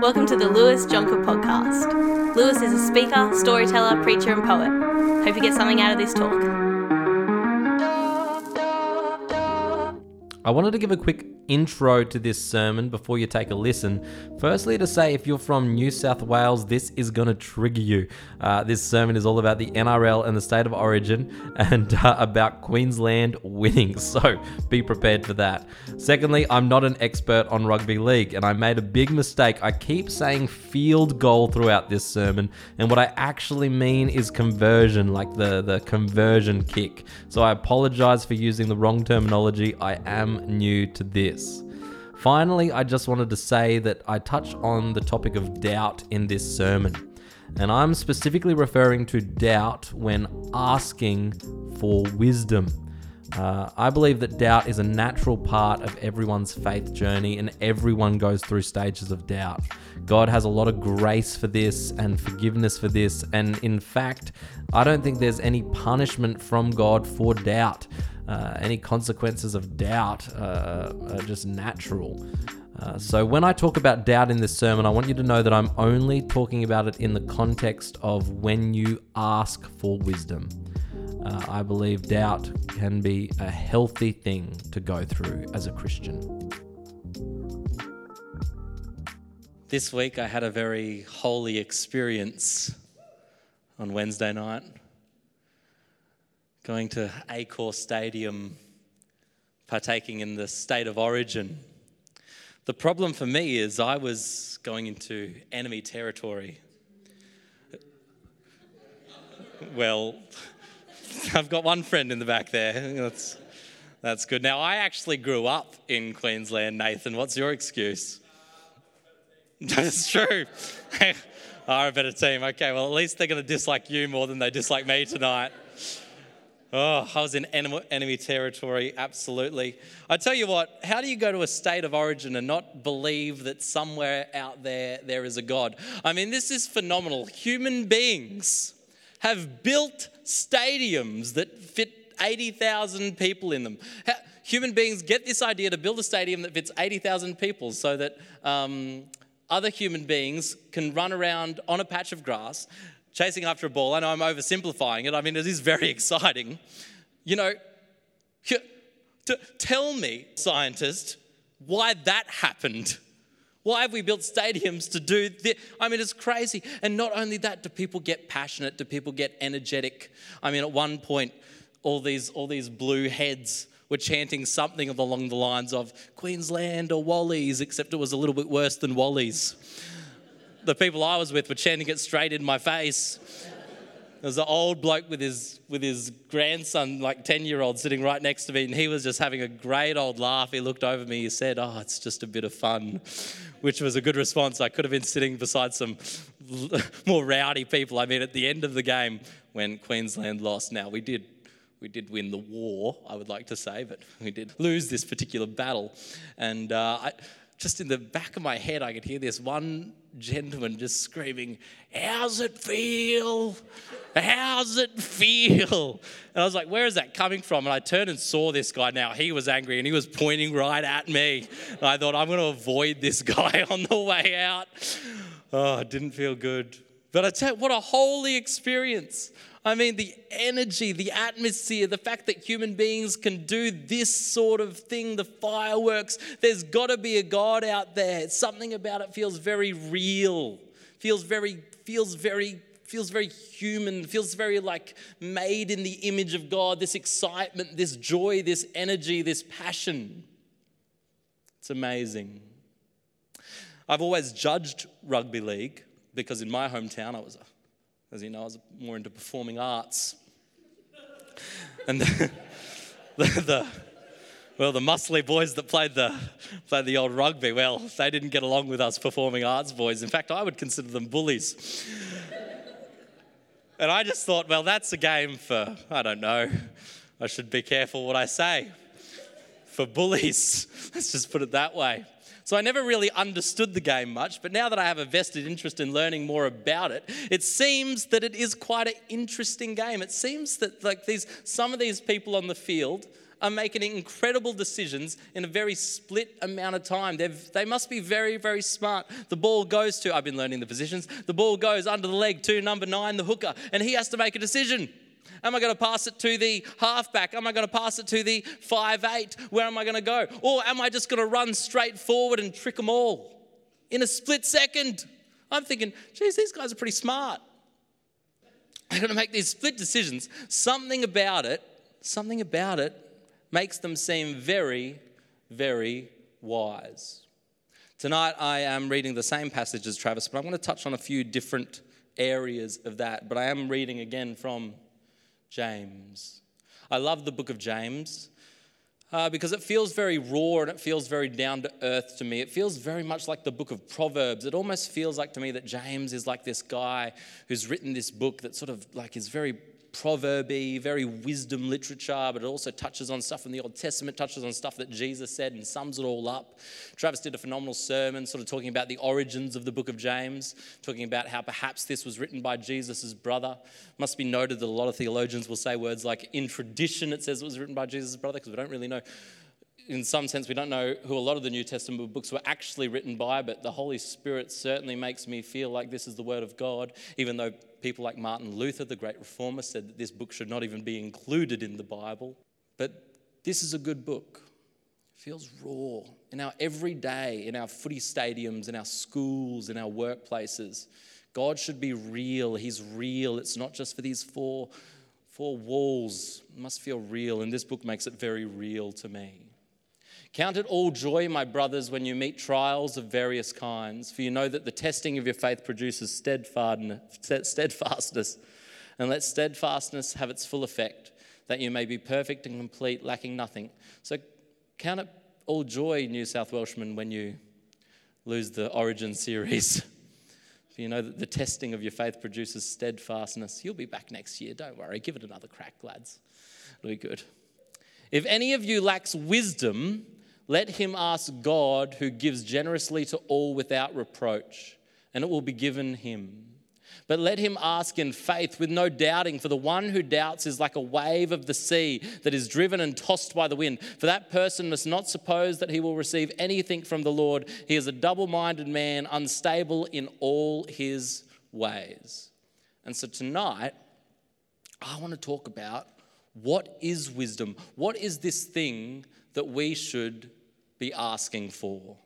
Welcome to the Lewis Jonker podcast. Lewis is a speaker, storyteller, preacher, and poet. Hope you get something out of this talk. I wanted to give a quick intro to this sermon before you take a listen. Firstly, to say if you're from New South Wales, this is going to trigger you. Uh, this sermon is all about the NRL and the state of origin and uh, about Queensland winning, so be prepared for that. Secondly, I'm not an expert on rugby league and I made a big mistake. I keep saying field goal throughout this sermon, and what I actually mean is conversion, like the, the conversion kick. So I apologize for using the wrong terminology. I am new to this. Finally, I just wanted to say that I touch on the topic of doubt in this sermon. And I'm specifically referring to doubt when asking for wisdom. Uh, I believe that doubt is a natural part of everyone's faith journey, and everyone goes through stages of doubt. God has a lot of grace for this and forgiveness for this, and in fact, I don't think there's any punishment from God for doubt. Uh, any consequences of doubt uh, are just natural. Uh, so, when I talk about doubt in this sermon, I want you to know that I'm only talking about it in the context of when you ask for wisdom. Uh, I believe doubt can be a healthy thing to go through as a Christian. This week I had a very holy experience on Wednesday night going to Accor Stadium, partaking in the state of origin. The problem for me is I was going into enemy territory. Well, I've got one friend in the back there. That's, that's good. Now, I actually grew up in Queensland, Nathan. What's your excuse? That's true. Are a better team. Okay, well, at least they're going to dislike you more than they dislike me tonight. Oh, I was in enemy territory, absolutely. I tell you what, how do you go to a state of origin and not believe that somewhere out there there is a God? I mean, this is phenomenal. Human beings have built stadiums that fit 80,000 people in them. Human beings get this idea to build a stadium that fits 80,000 people so that um, other human beings can run around on a patch of grass chasing after a ball. I know I'm oversimplifying it. I mean, it is very exciting. You know, to tell me, scientist, why that happened. Why have we built stadiums to do this? I mean, it's crazy. And not only that, do people get passionate? Do people get energetic? I mean, at one point, all these, all these blue heads were chanting something along the lines of Queensland or Wally's, except it was a little bit worse than Wally's the people I was with were chanting it straight in my face. There was an old bloke with his, with his grandson, like 10 year old, sitting right next to me, and he was just having a great old laugh. He looked over me, he said, Oh, it's just a bit of fun, which was a good response. I could have been sitting beside some more rowdy people. I mean, at the end of the game, when Queensland lost, now we did. We did win the war, I would like to say, but we did lose this particular battle. And uh, I, just in the back of my head, I could hear this one gentleman just screaming, How's it feel? How's it feel? And I was like, Where is that coming from? And I turned and saw this guy now. He was angry and he was pointing right at me. And I thought, I'm going to avoid this guy on the way out. Oh, it didn't feel good. But I tell you, what a holy experience. I mean, the energy, the atmosphere, the fact that human beings can do this sort of thing, the fireworks, there's got to be a God out there. Something about it feels very real, feels very, feels very, feels very human, feels very like made in the image of God. This excitement, this joy, this energy, this passion. It's amazing. I've always judged rugby league because in my hometown I was a as you know, I was more into performing arts. and the, the, the, well, the muscly boys that played the, played the old rugby, well, they didn't get along with us performing arts boys. In fact, I would consider them bullies. and I just thought, well, that's a game for, I don't know, I should be careful what I say. For bullies, let's just put it that way. So I never really understood the game much, but now that I have a vested interest in learning more about it, it seems that it is quite an interesting game. It seems that like these some of these people on the field are making incredible decisions in a very split amount of time. They've, they must be very, very smart. The ball goes to, I've been learning the positions, the ball goes under the leg to number nine, the hooker, and he has to make a decision. Am I going to pass it to the halfback? Am I going to pass it to the five eight? Where am I going to go? Or am I just going to run straight forward and trick them all in a split second? I'm thinking, geez, these guys are pretty smart. They're going to make these split decisions. Something about it, something about it makes them seem very, very wise. Tonight I am reading the same passage as Travis, but I want to touch on a few different areas of that. But I am reading again from James. I love the book of James uh, because it feels very raw and it feels very down to earth to me. It feels very much like the book of Proverbs. It almost feels like to me that James is like this guy who's written this book that sort of like is very proverby, very wisdom literature, but it also touches on stuff from the Old Testament, touches on stuff that Jesus said and sums it all up. Travis did a phenomenal sermon sort of talking about the origins of the book of James, talking about how perhaps this was written by Jesus' brother. Must be noted that a lot of theologians will say words like in tradition it says it was written by Jesus' brother because we don't really know in some sense, we don't know who a lot of the New Testament books were actually written by, but the Holy Spirit certainly makes me feel like this is the Word of God, even though people like Martin Luther, the great reformer, said that this book should not even be included in the Bible. But this is a good book. It feels raw in our everyday, in our footy stadiums, in our schools, in our workplaces. God should be real. He's real. It's not just for these four, four walls. It must feel real. And this book makes it very real to me. Count it all joy, my brothers, when you meet trials of various kinds, for you know that the testing of your faith produces steadfastness. And let steadfastness have its full effect, that you may be perfect and complete, lacking nothing. So count it all joy, New South Welshman, when you lose the Origin series. For you know that the testing of your faith produces steadfastness. You'll be back next year, don't worry. Give it another crack, lads. It'll be good. If any of you lacks wisdom, let him ask God, who gives generously to all without reproach, and it will be given him. But let him ask in faith with no doubting, for the one who doubts is like a wave of the sea that is driven and tossed by the wind. For that person must not suppose that he will receive anything from the Lord. He is a double minded man, unstable in all his ways. And so tonight, I want to talk about what is wisdom? What is this thing that we should be asking for.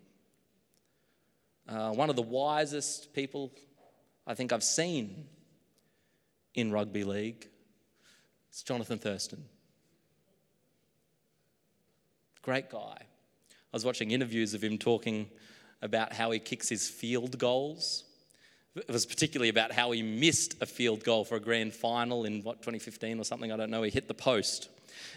Uh, one of the wisest people I think I've seen in rugby league is Jonathan Thurston. Great guy. I was watching interviews of him talking about how he kicks his field goals. It was particularly about how he missed a field goal for a grand final in what 2015 or something. I don't know. He hit the post.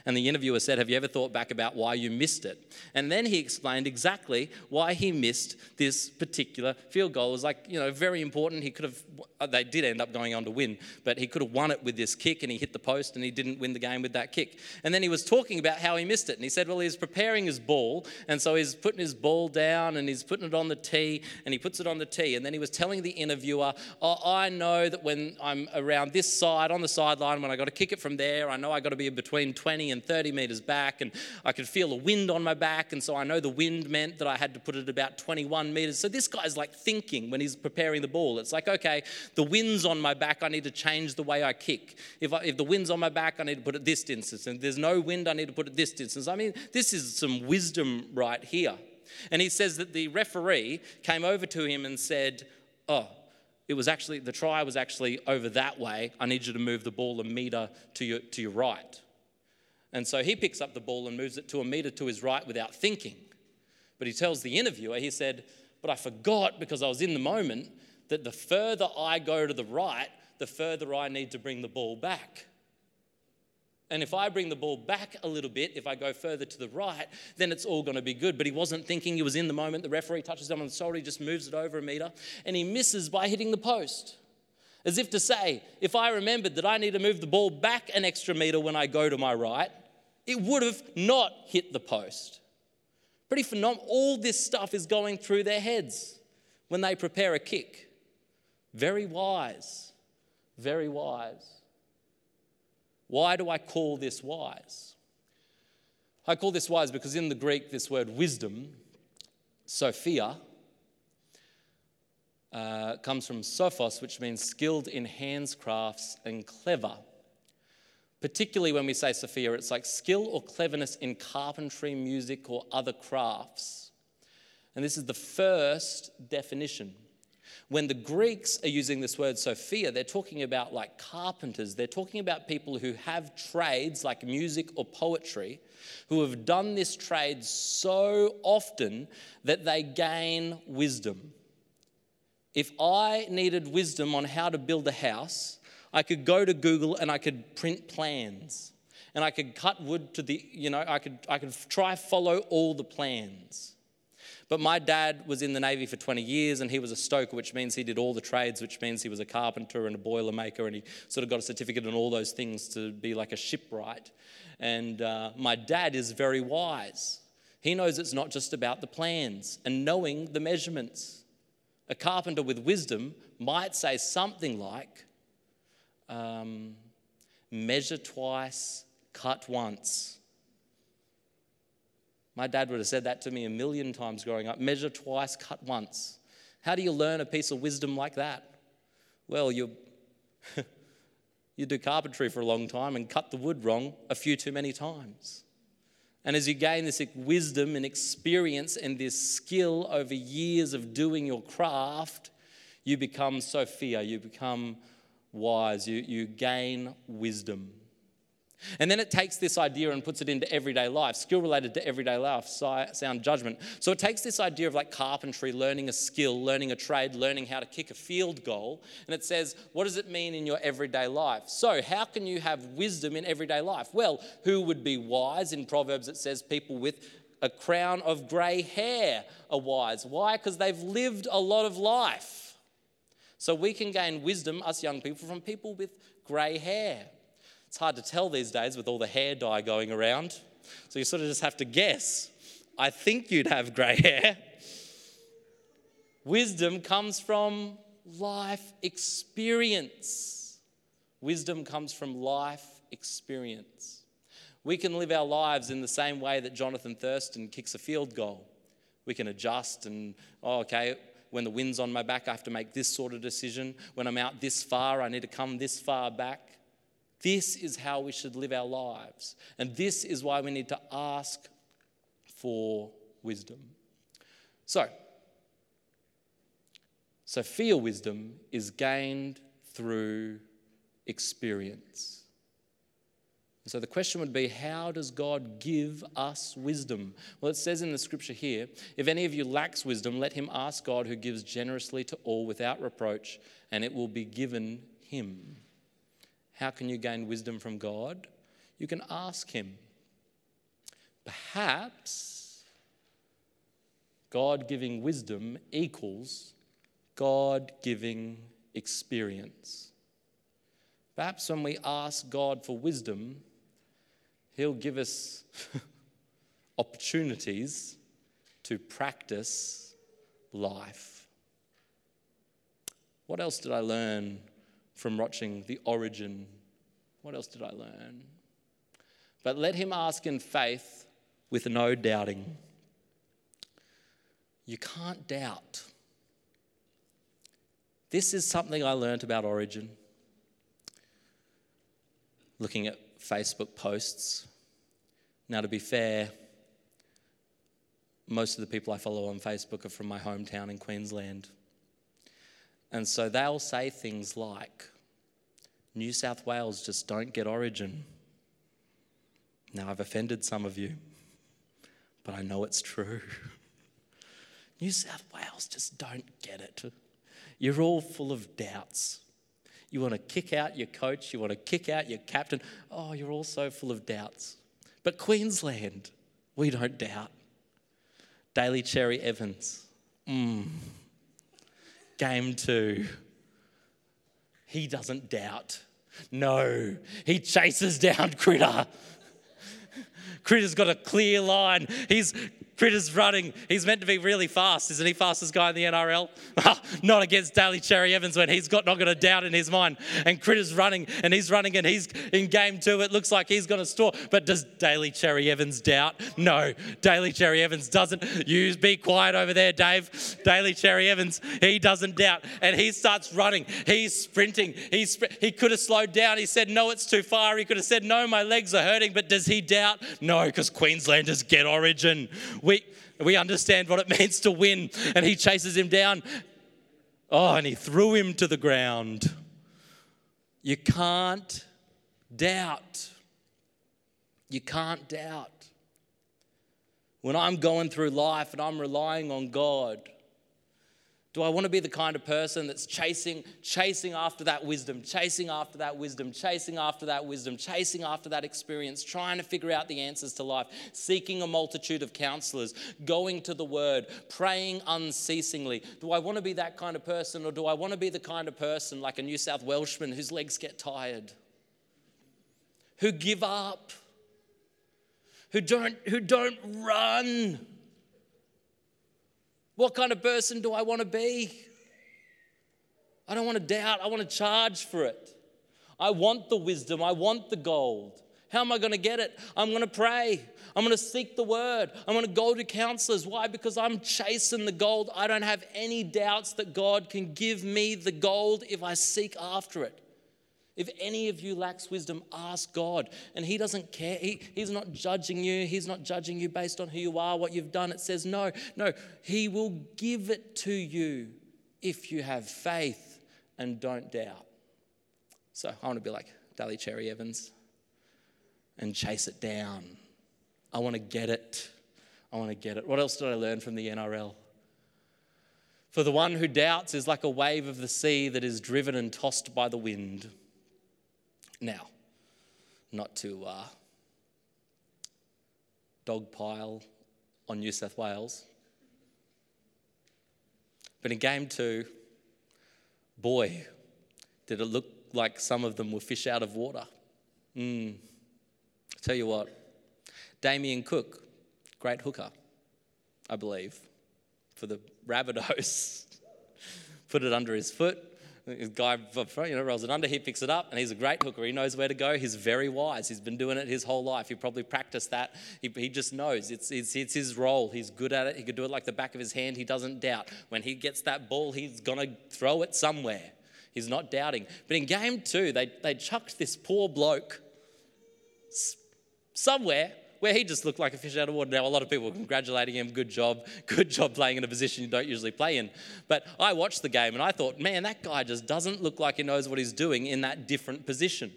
And the interviewer said, Have you ever thought back about why you missed it? And then he explained exactly why he missed this particular field goal. It was like, you know, very important. He could have, uh, they did end up going on to win, but he could have won it with this kick and he hit the post and he didn't win the game with that kick. And then he was talking about how he missed it. And he said, Well, he's preparing his ball. And so he's putting his ball down and he's putting it on the tee and he puts it on the tee. And then he was telling the interviewer, oh, I know that when I'm around this side, on the sideline, when I got to kick it from there, I know I got to be between 20 and 30 meters back, and I could feel a wind on my back, and so I know the wind meant that I had to put it about 21 meters. So this guy's like thinking when he's preparing the ball. It's like, okay, the wind's on my back, I need to change the way I kick. If, I, if the wind's on my back, I need to put it this distance, and there's no wind, I need to put it this distance. I mean, this is some wisdom right here. And he says that the referee came over to him and said, Oh, it was actually, the try was actually over that way. I need you to move the ball a meter to your, to your right. And so he picks up the ball and moves it to a meter to his right without thinking. But he tells the interviewer, he said, But I forgot because I was in the moment that the further I go to the right, the further I need to bring the ball back. And if I bring the ball back a little bit, if I go further to the right, then it's all going to be good. But he wasn't thinking, he was in the moment. The referee touches him on the shoulder, he just moves it over a meter, and he misses by hitting the post. As if to say, if I remembered that I need to move the ball back an extra meter when I go to my right, it would have not hit the post. Pretty phenomenal. All this stuff is going through their heads when they prepare a kick. Very wise. Very wise. Why do I call this wise? I call this wise because in the Greek, this word wisdom, Sophia, uh, comes from sophos, which means skilled in hands crafts and clever. Particularly when we say Sophia, it's like skill or cleverness in carpentry, music, or other crafts. And this is the first definition. When the Greeks are using this word Sophia, they're talking about like carpenters. They're talking about people who have trades like music or poetry, who have done this trade so often that they gain wisdom. If I needed wisdom on how to build a house, I could go to Google and I could print plans. And I could cut wood to the, you know, I could, I could try follow all the plans. But my dad was in the Navy for 20 years and he was a stoker, which means he did all the trades, which means he was a carpenter and a boiler maker and he sort of got a certificate and all those things to be like a shipwright. And uh, my dad is very wise. He knows it's not just about the plans and knowing the measurements. A carpenter with wisdom might say something like, um, measure twice, cut once. My dad would have said that to me a million times growing up measure twice, cut once. How do you learn a piece of wisdom like that? Well, you, you do carpentry for a long time and cut the wood wrong a few too many times. And as you gain this wisdom and experience and this skill over years of doing your craft, you become Sophia, you become wise, you, you gain wisdom. And then it takes this idea and puts it into everyday life, skill related to everyday life, sound judgment. So it takes this idea of like carpentry, learning a skill, learning a trade, learning how to kick a field goal, and it says, what does it mean in your everyday life? So, how can you have wisdom in everyday life? Well, who would be wise? In Proverbs, it says people with a crown of grey hair are wise. Why? Because they've lived a lot of life. So we can gain wisdom, us young people, from people with grey hair. It's hard to tell these days with all the hair dye going around. So you sort of just have to guess. I think you'd have grey hair. Wisdom comes from life experience. Wisdom comes from life experience. We can live our lives in the same way that Jonathan Thurston kicks a field goal. We can adjust and, oh, okay, when the wind's on my back, I have to make this sort of decision. When I'm out this far, I need to come this far back. This is how we should live our lives. And this is why we need to ask for wisdom. So, Sophia wisdom is gained through experience. So the question would be how does God give us wisdom? Well, it says in the scripture here if any of you lacks wisdom, let him ask God who gives generously to all without reproach, and it will be given him. How can you gain wisdom from God? You can ask Him. Perhaps God giving wisdom equals God giving experience. Perhaps when we ask God for wisdom, He'll give us opportunities to practice life. What else did I learn from watching The Origin. What else did I learn? But let him ask in faith with no doubting. You can't doubt. This is something I learned about Origin. Looking at Facebook posts. Now, to be fair, most of the people I follow on Facebook are from my hometown in Queensland. And so they'll say things like, New South Wales just don't get origin. Now, I've offended some of you, but I know it's true. New South Wales just don't get it. You're all full of doubts. You want to kick out your coach, you want to kick out your captain. Oh, you're all so full of doubts. But Queensland, we don't doubt. Daly Cherry Evans. Mmm game two. He doesn't doubt. No, he chases down Critter. Critter's got a clear line. He's Critter's running. He's meant to be really fast. Isn't he fastest guy in the NRL? not against Daly Cherry Evans when he's got not got a doubt in his mind. And Critter's running and he's running and he's in game two. It looks like he's going to store. But does Daly Cherry Evans doubt? No. Daly Cherry Evans doesn't. You be quiet over there, Dave. Daly Cherry Evans, he doesn't doubt. And he starts running. He's sprinting. He's, he could have slowed down. He said, no, it's too far. He could have said, no, my legs are hurting. But does he doubt? No, because Queenslanders get origin. We, we understand what it means to win. And he chases him down. Oh, and he threw him to the ground. You can't doubt. You can't doubt. When I'm going through life and I'm relying on God, do I want to be the kind of person that's chasing, chasing after that wisdom, chasing after that wisdom, chasing after that wisdom, chasing after that experience, trying to figure out the answers to life, seeking a multitude of counselors, going to the word, praying unceasingly? Do I want to be that kind of person, or do I want to be the kind of person like a New South Welshman whose legs get tired, who give up, who don't, who don't run? What kind of person do I want to be? I don't want to doubt, I want to charge for it. I want the wisdom, I want the gold. How am I going to get it? I'm going to pray. I'm going to seek the word. I'm going to go to counselors. Why? Because I'm chasing the gold. I don't have any doubts that God can give me the gold if I seek after it. If any of you lacks wisdom, ask God. And He doesn't care. He, he's not judging you. He's not judging you based on who you are, what you've done. It says, no, no. He will give it to you if you have faith and don't doubt. So I want to be like Daly Cherry Evans and chase it down. I want to get it. I want to get it. What else did I learn from the NRL? For the one who doubts is like a wave of the sea that is driven and tossed by the wind. Now, not to uh, dogpile on New South Wales, but in game two, boy, did it look like some of them were fish out of water. Mm. Tell you what, Damien Cook, great hooker, I believe, for the Rabbitohs, put it under his foot, guy you know, rolls it under, he picks it up, and he's a great hooker. He knows where to go. He's very wise. He's been doing it his whole life. He probably practiced that. He, he just knows it's, it's, it's his role. He's good at it. He could do it like the back of his hand. He doesn't doubt. When he gets that ball, he's going to throw it somewhere. He's not doubting. But in game two, they, they chucked this poor bloke somewhere where he just looked like a fish out of water. Now, a lot of people were congratulating him. Good job. Good job playing in a position you don't usually play in. But I watched the game and I thought, man, that guy just doesn't look like he knows what he's doing in that different position.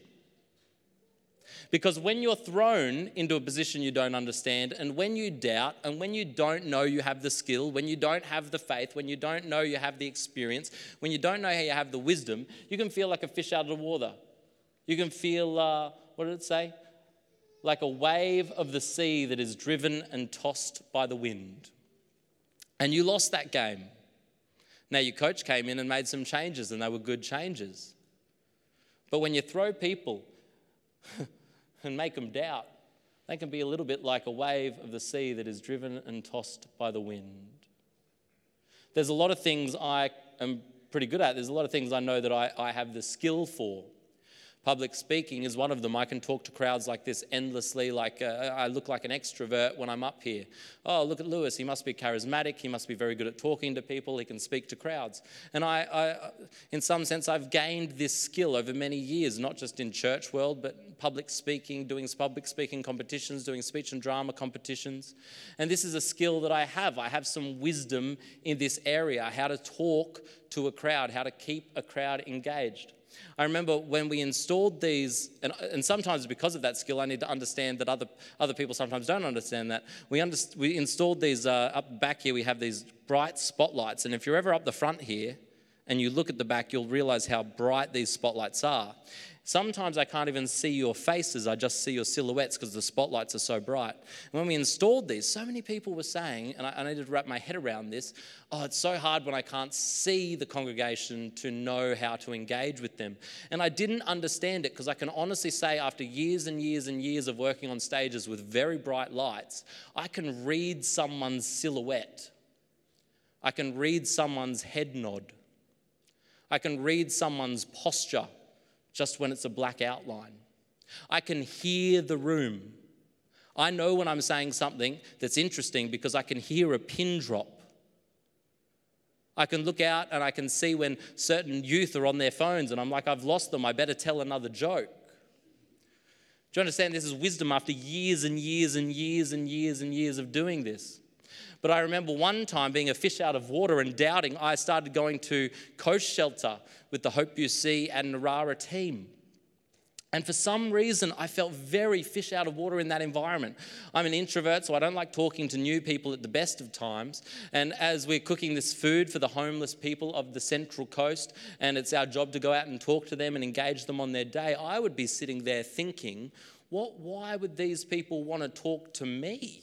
Because when you're thrown into a position you don't understand, and when you doubt, and when you don't know you have the skill, when you don't have the faith, when you don't know you have the experience, when you don't know how you have the wisdom, you can feel like a fish out of the water. You can feel, uh, what did it say? Like a wave of the sea that is driven and tossed by the wind. And you lost that game. Now, your coach came in and made some changes, and they were good changes. But when you throw people and make them doubt, they can be a little bit like a wave of the sea that is driven and tossed by the wind. There's a lot of things I am pretty good at. There's a lot of things I know that I, I have the skill for. Public speaking is one of them. I can talk to crowds like this endlessly, like uh, I look like an extrovert when I'm up here. Oh, look at Lewis. He must be charismatic. He must be very good at talking to people. He can speak to crowds. And I, I in some sense, I've gained this skill over many years, not just in church world, but public speaking, doing public speaking competitions, doing speech and drama competitions. And this is a skill that I have. I have some wisdom in this area, how to talk to a crowd, how to keep a crowd engaged. I remember when we installed these, and, and sometimes because of that skill, I need to understand that other, other people sometimes don't understand that. We, under, we installed these uh, up back here, we have these bright spotlights, and if you're ever up the front here, and you look at the back, you'll realize how bright these spotlights are. Sometimes I can't even see your faces, I just see your silhouettes because the spotlights are so bright. When we installed these, so many people were saying, and I, I needed to wrap my head around this oh, it's so hard when I can't see the congregation to know how to engage with them. And I didn't understand it because I can honestly say, after years and years and years of working on stages with very bright lights, I can read someone's silhouette. I can read someone's head nod. I can read someone's posture just when it's a black outline. I can hear the room. I know when I'm saying something that's interesting because I can hear a pin drop. I can look out and I can see when certain youth are on their phones and I'm like, I've lost them, I better tell another joke. Do you understand? This is wisdom after years and years and years and years and years of doing this. But I remember one time being a fish out of water and doubting, I started going to Coast Shelter with the Hope UC and Narara team. And for some reason, I felt very fish out of water in that environment. I'm an introvert, so I don't like talking to new people at the best of times. And as we're cooking this food for the homeless people of the Central Coast, and it's our job to go out and talk to them and engage them on their day, I would be sitting there thinking, what, why would these people want to talk to me?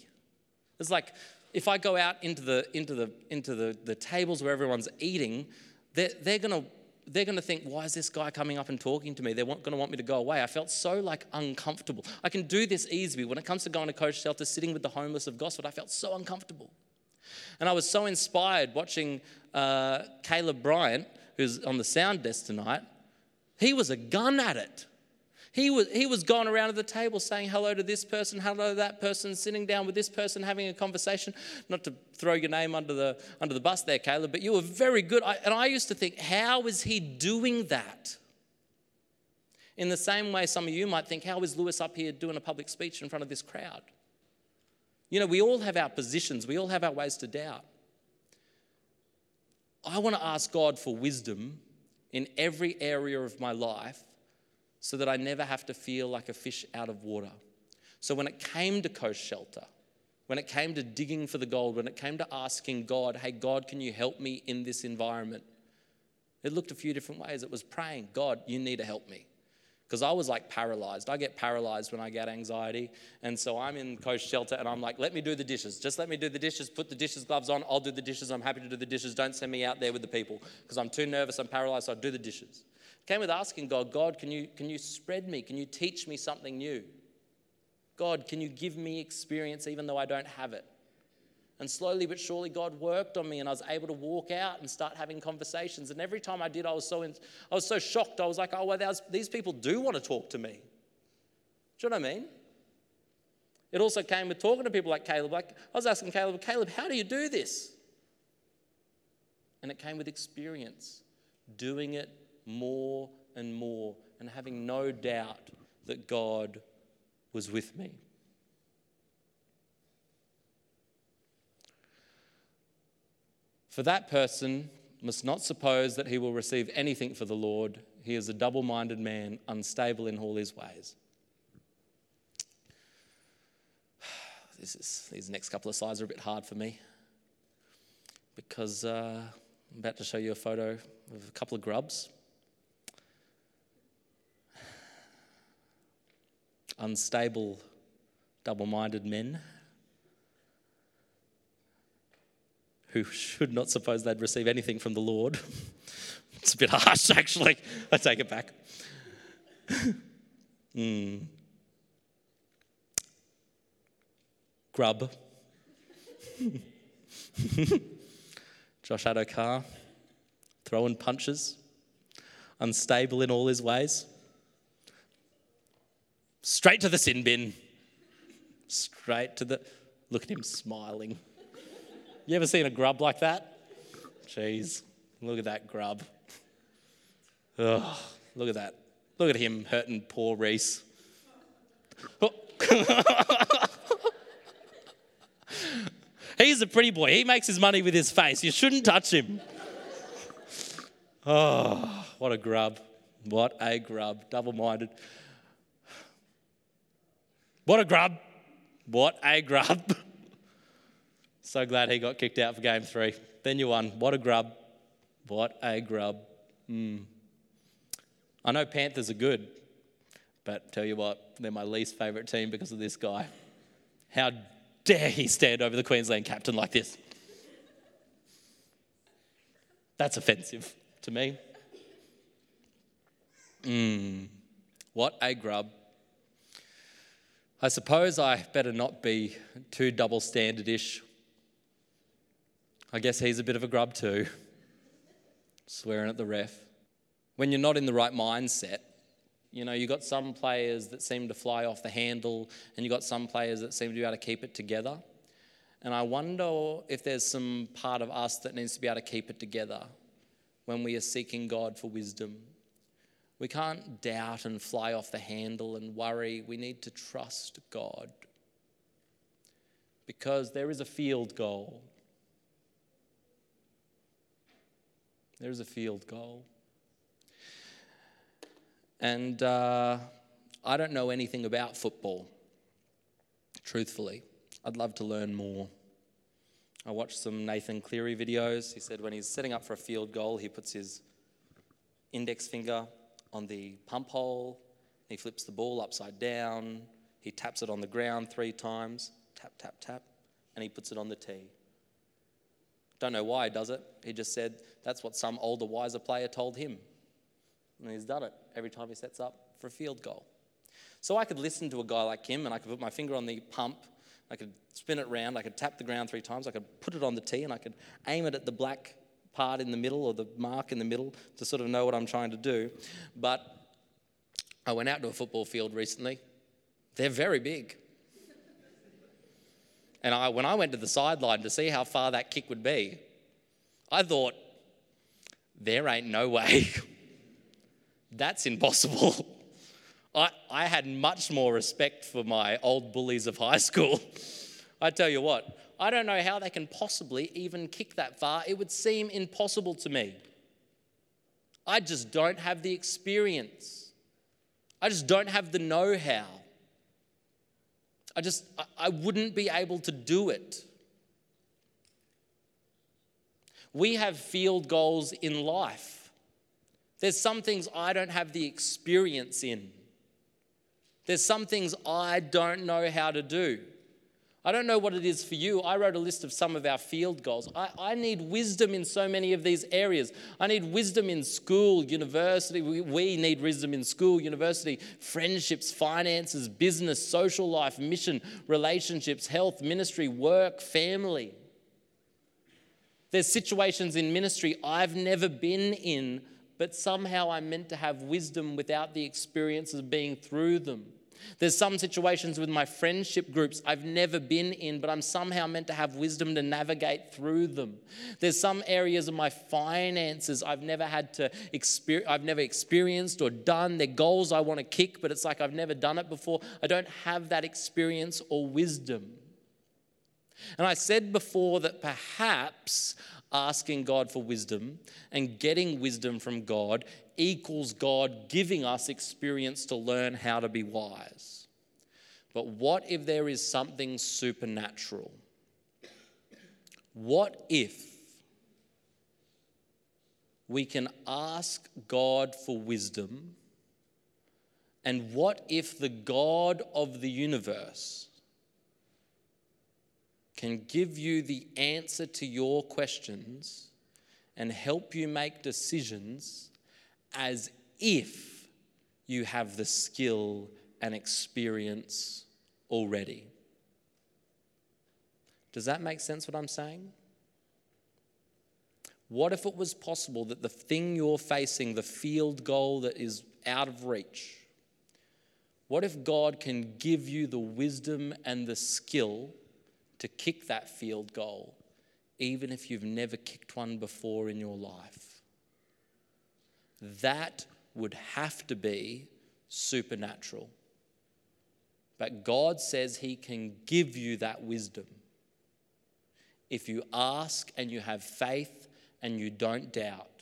It's like if I go out into the, into the, into the, the tables where everyone's eating, they're, they're going to they're going to think, why is this guy coming up and talking to me? They're going to want me to go away. I felt so like uncomfortable. I can do this easily. When it comes to going to Coast Shelter, sitting with the homeless of Gosford, I felt so uncomfortable. And I was so inspired watching uh, Caleb Bryant, who's on the sound desk tonight. He was a gun at it. He was, he was going around at the table saying hello to this person, hello to that person, sitting down with this person, having a conversation. Not to throw your name under the, under the bus there, Caleb, but you were very good. I, and I used to think, how is he doing that? In the same way, some of you might think, how is Lewis up here doing a public speech in front of this crowd? You know, we all have our positions, we all have our ways to doubt. I want to ask God for wisdom in every area of my life so that I never have to feel like a fish out of water. So when it came to Coast Shelter, when it came to digging for the gold, when it came to asking God, hey, God, can you help me in this environment? It looked a few different ways. It was praying, God, you need to help me. Because I was like paralyzed. I get paralyzed when I get anxiety. And so I'm in Coast Shelter and I'm like, let me do the dishes. Just let me do the dishes. Put the dishes gloves on. I'll do the dishes. I'm happy to do the dishes. Don't send me out there with the people because I'm too nervous. I'm paralyzed. So I'll do the dishes. Came with asking God, God, can you, can you spread me? Can you teach me something new? God, can you give me experience even though I don't have it? And slowly but surely, God worked on me, and I was able to walk out and start having conversations. And every time I did, I was so, in, I was so shocked. I was like, oh, well, these people do want to talk to me. Do you know what I mean? It also came with talking to people like Caleb. Like, I was asking Caleb, Caleb, how do you do this? And it came with experience, doing it more and more and having no doubt that God was with me. For that person must not suppose that he will receive anything for the Lord. He is a double minded man, unstable in all his ways. This is, these next couple of slides are a bit hard for me because uh, I'm about to show you a photo of a couple of grubs. Unstable, double minded men who should not suppose they'd receive anything from the Lord. it's a bit harsh, actually. I take it back. mm. Grub. Josh Addo-Carr, throwing punches, unstable in all his ways. Straight to the sin bin. Straight to the. Look at him smiling. You ever seen a grub like that? Jeez, look at that grub. Oh, look at that. Look at him hurting poor Reece. Oh. He's a pretty boy. He makes his money with his face. You shouldn't touch him. Oh, what a grub. What a grub. Double minded. What a grub. What a grub. so glad he got kicked out for game three. Then you won. What a grub. What a grub. Mm. I know Panthers are good, but tell you what, they're my least favourite team because of this guy. How dare he stand over the Queensland captain like this? That's offensive to me. Mm, what a grub. I suppose I better not be too double standardish. I guess he's a bit of a grub too, swearing at the ref. When you're not in the right mindset, you know, you've got some players that seem to fly off the handle, and you've got some players that seem to be able to keep it together. And I wonder if there's some part of us that needs to be able to keep it together when we are seeking God for wisdom. We can't doubt and fly off the handle and worry. We need to trust God because there is a field goal. There is a field goal. And uh, I don't know anything about football, truthfully. I'd love to learn more. I watched some Nathan Cleary videos. He said when he's setting up for a field goal, he puts his index finger on the pump hole, he flips the ball upside down, he taps it on the ground three times, tap, tap, tap, and he puts it on the tee. Don't know why he does it. He just said that's what some older, wiser player told him. And he's done it every time he sets up for a field goal. So I could listen to a guy like him and I could put my finger on the pump, I could spin it round, I could tap the ground three times, I could put it on the tee, and I could aim it at the black part in the middle or the mark in the middle to sort of know what I'm trying to do. But I went out to a football field recently. They're very big. And I, when I went to the sideline to see how far that kick would be, I thought, there ain't no way. That's impossible. I, I had much more respect for my old bullies of high school. I tell you what, I don't know how they can possibly even kick that far. It would seem impossible to me. I just don't have the experience. I just don't have the know how. I just, I wouldn't be able to do it. We have field goals in life. There's some things I don't have the experience in. There's some things I don't know how to do. I don't know what it is for you. I wrote a list of some of our field goals. I, I, need wisdom in so many of these areas. I need wisdom in school, university. We, we need wisdom in school, university, friendships, finances, business, social life, mission, relationships, health, ministry, work, family. There's situations in ministry I've never been in but somehow I'm meant to have wisdom without the experience of being through them. There's some situations with my friendship groups I've never been in, but I'm somehow meant to have wisdom to navigate through them. There's some areas of my finances I've never had to experience, I've never experienced or done. They're goals I want to kick, but it's like I've never done it before. I don't have that experience or wisdom. And I said before that perhaps asking God for wisdom and getting wisdom from God equals God giving us experience to learn how to be wise. But what if there is something supernatural? What if we can ask God for wisdom? And what if the God of the universe can give you the answer to your questions and help you make decisions as if you have the skill and experience already. Does that make sense what I'm saying? What if it was possible that the thing you're facing, the field goal that is out of reach, what if God can give you the wisdom and the skill to kick that field goal, even if you've never kicked one before in your life. That would have to be supernatural. But God says He can give you that wisdom if you ask and you have faith and you don't doubt.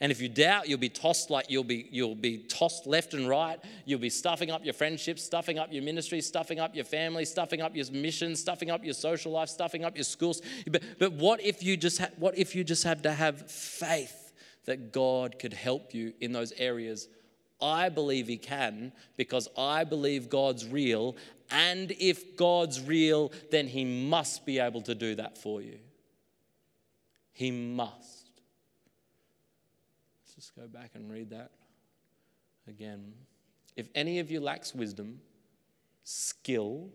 And if you doubt, you'll be tossed like you'll be you'll be tossed left and right. You'll be stuffing up your friendships, stuffing up your ministry, stuffing up your family, stuffing up your mission, stuffing up your social life, stuffing up your schools. But, but what if you just ha- what if you just had to have faith that God could help you in those areas? I believe He can because I believe God's real. And if God's real, then He must be able to do that for you. He must just go back and read that again. If any of you lacks wisdom, skill,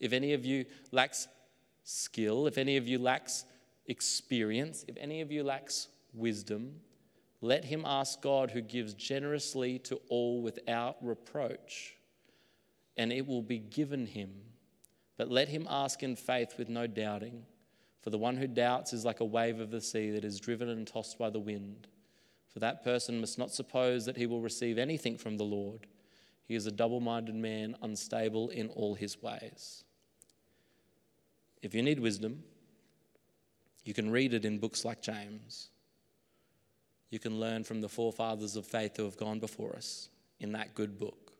if any of you lacks skill, if any of you lacks experience, if any of you lacks wisdom, let him ask God who gives generously to all without reproach, and it will be given him. But let him ask in faith with no doubting. For the one who doubts is like a wave of the sea that is driven and tossed by the wind. For that person must not suppose that he will receive anything from the Lord. He is a double minded man, unstable in all his ways. If you need wisdom, you can read it in books like James. You can learn from the forefathers of faith who have gone before us in that good book.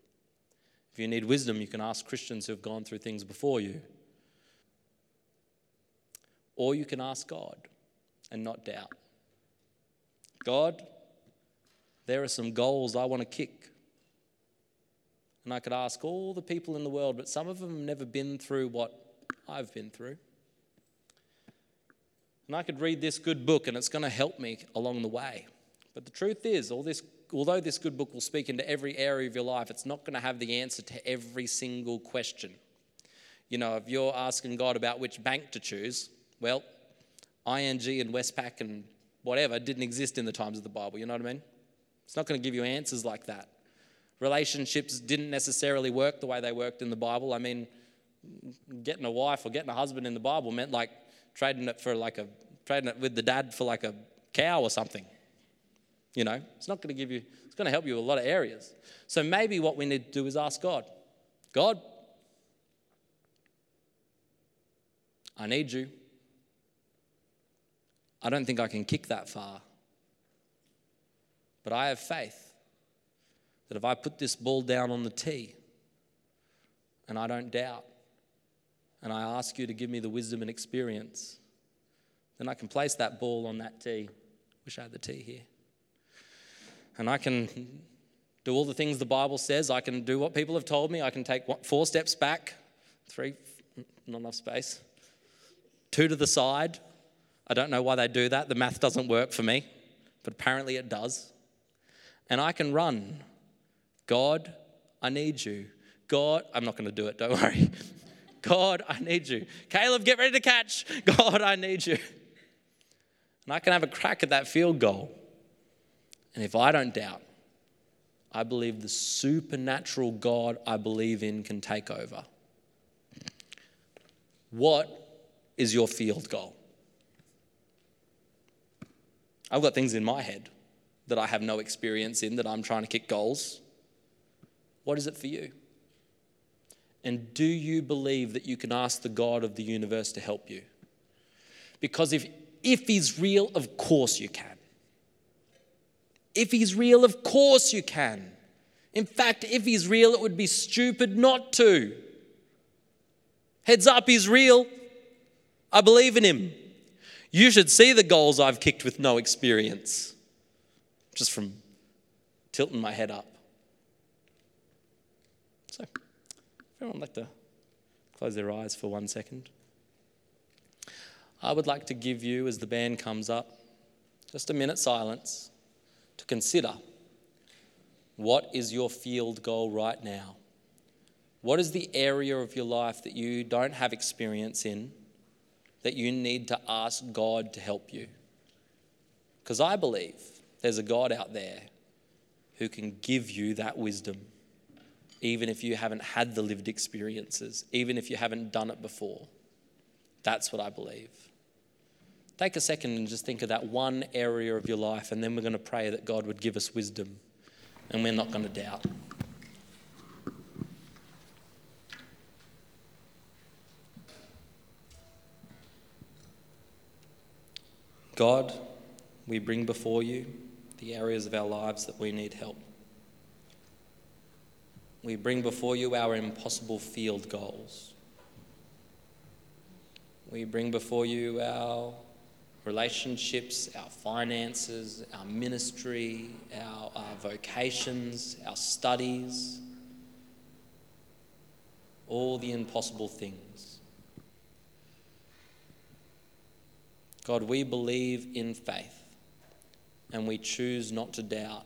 If you need wisdom, you can ask Christians who have gone through things before you. Or you can ask God and not doubt. God, there are some goals I want to kick. And I could ask all the people in the world, but some of them have never been through what I've been through. And I could read this good book and it's going to help me along the way. But the truth is, all this, although this good book will speak into every area of your life, it's not going to have the answer to every single question. You know, if you're asking God about which bank to choose, well, ING and Westpac and whatever didn't exist in the times of the Bible. You know what I mean? It's not going to give you answers like that. Relationships didn't necessarily work the way they worked in the Bible. I mean, getting a wife or getting a husband in the Bible meant like trading it for like a trading it with the dad for like a cow or something. You know, it's not going to give you, it's going to help you a lot of areas. So maybe what we need to do is ask God, God, I need you. I don't think I can kick that far. But I have faith that if I put this ball down on the tee and I don't doubt, and I ask you to give me the wisdom and experience, then I can place that ball on that tee. Wish I had the tee here. And I can do all the things the Bible says. I can do what people have told me. I can take four steps back, three, not enough space, two to the side. I don't know why they do that. The math doesn't work for me, but apparently it does and I can run. God, I need you. God, I'm not going to do it, don't worry. God, I need you. Caleb, get ready to catch. God, I need you. And I can have a crack at that field goal. And if I don't doubt, I believe the supernatural God I believe in can take over. What is your field goal? I've got things in my head that I have no experience in that I'm trying to kick goals? What is it for you? And do you believe that you can ask the God of the universe to help you? Because if, if He's real, of course you can. If He's real, of course you can. In fact, if He's real, it would be stupid not to. Heads up, He's real. I believe in Him. You should see the goals I've kicked with no experience just from tilting my head up. So, if everyone would like to close their eyes for one second. I would like to give you, as the band comes up, just a minute silence to consider what is your field goal right now? What is the area of your life that you don't have experience in that you need to ask God to help you? Because I believe there's a God out there who can give you that wisdom, even if you haven't had the lived experiences, even if you haven't done it before. That's what I believe. Take a second and just think of that one area of your life, and then we're going to pray that God would give us wisdom, and we're not going to doubt. God, we bring before you the areas of our lives that we need help. We bring before you our impossible field goals. We bring before you our relationships, our finances, our ministry, our, our vocations, our studies, all the impossible things. God, we believe in faith and we choose not to doubt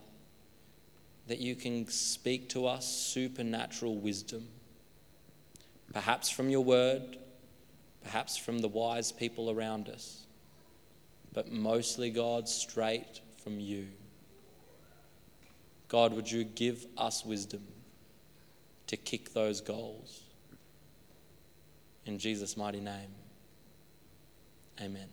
that you can speak to us supernatural wisdom, perhaps from your word, perhaps from the wise people around us, but mostly, God, straight from you. God, would you give us wisdom to kick those goals? In Jesus' mighty name, amen.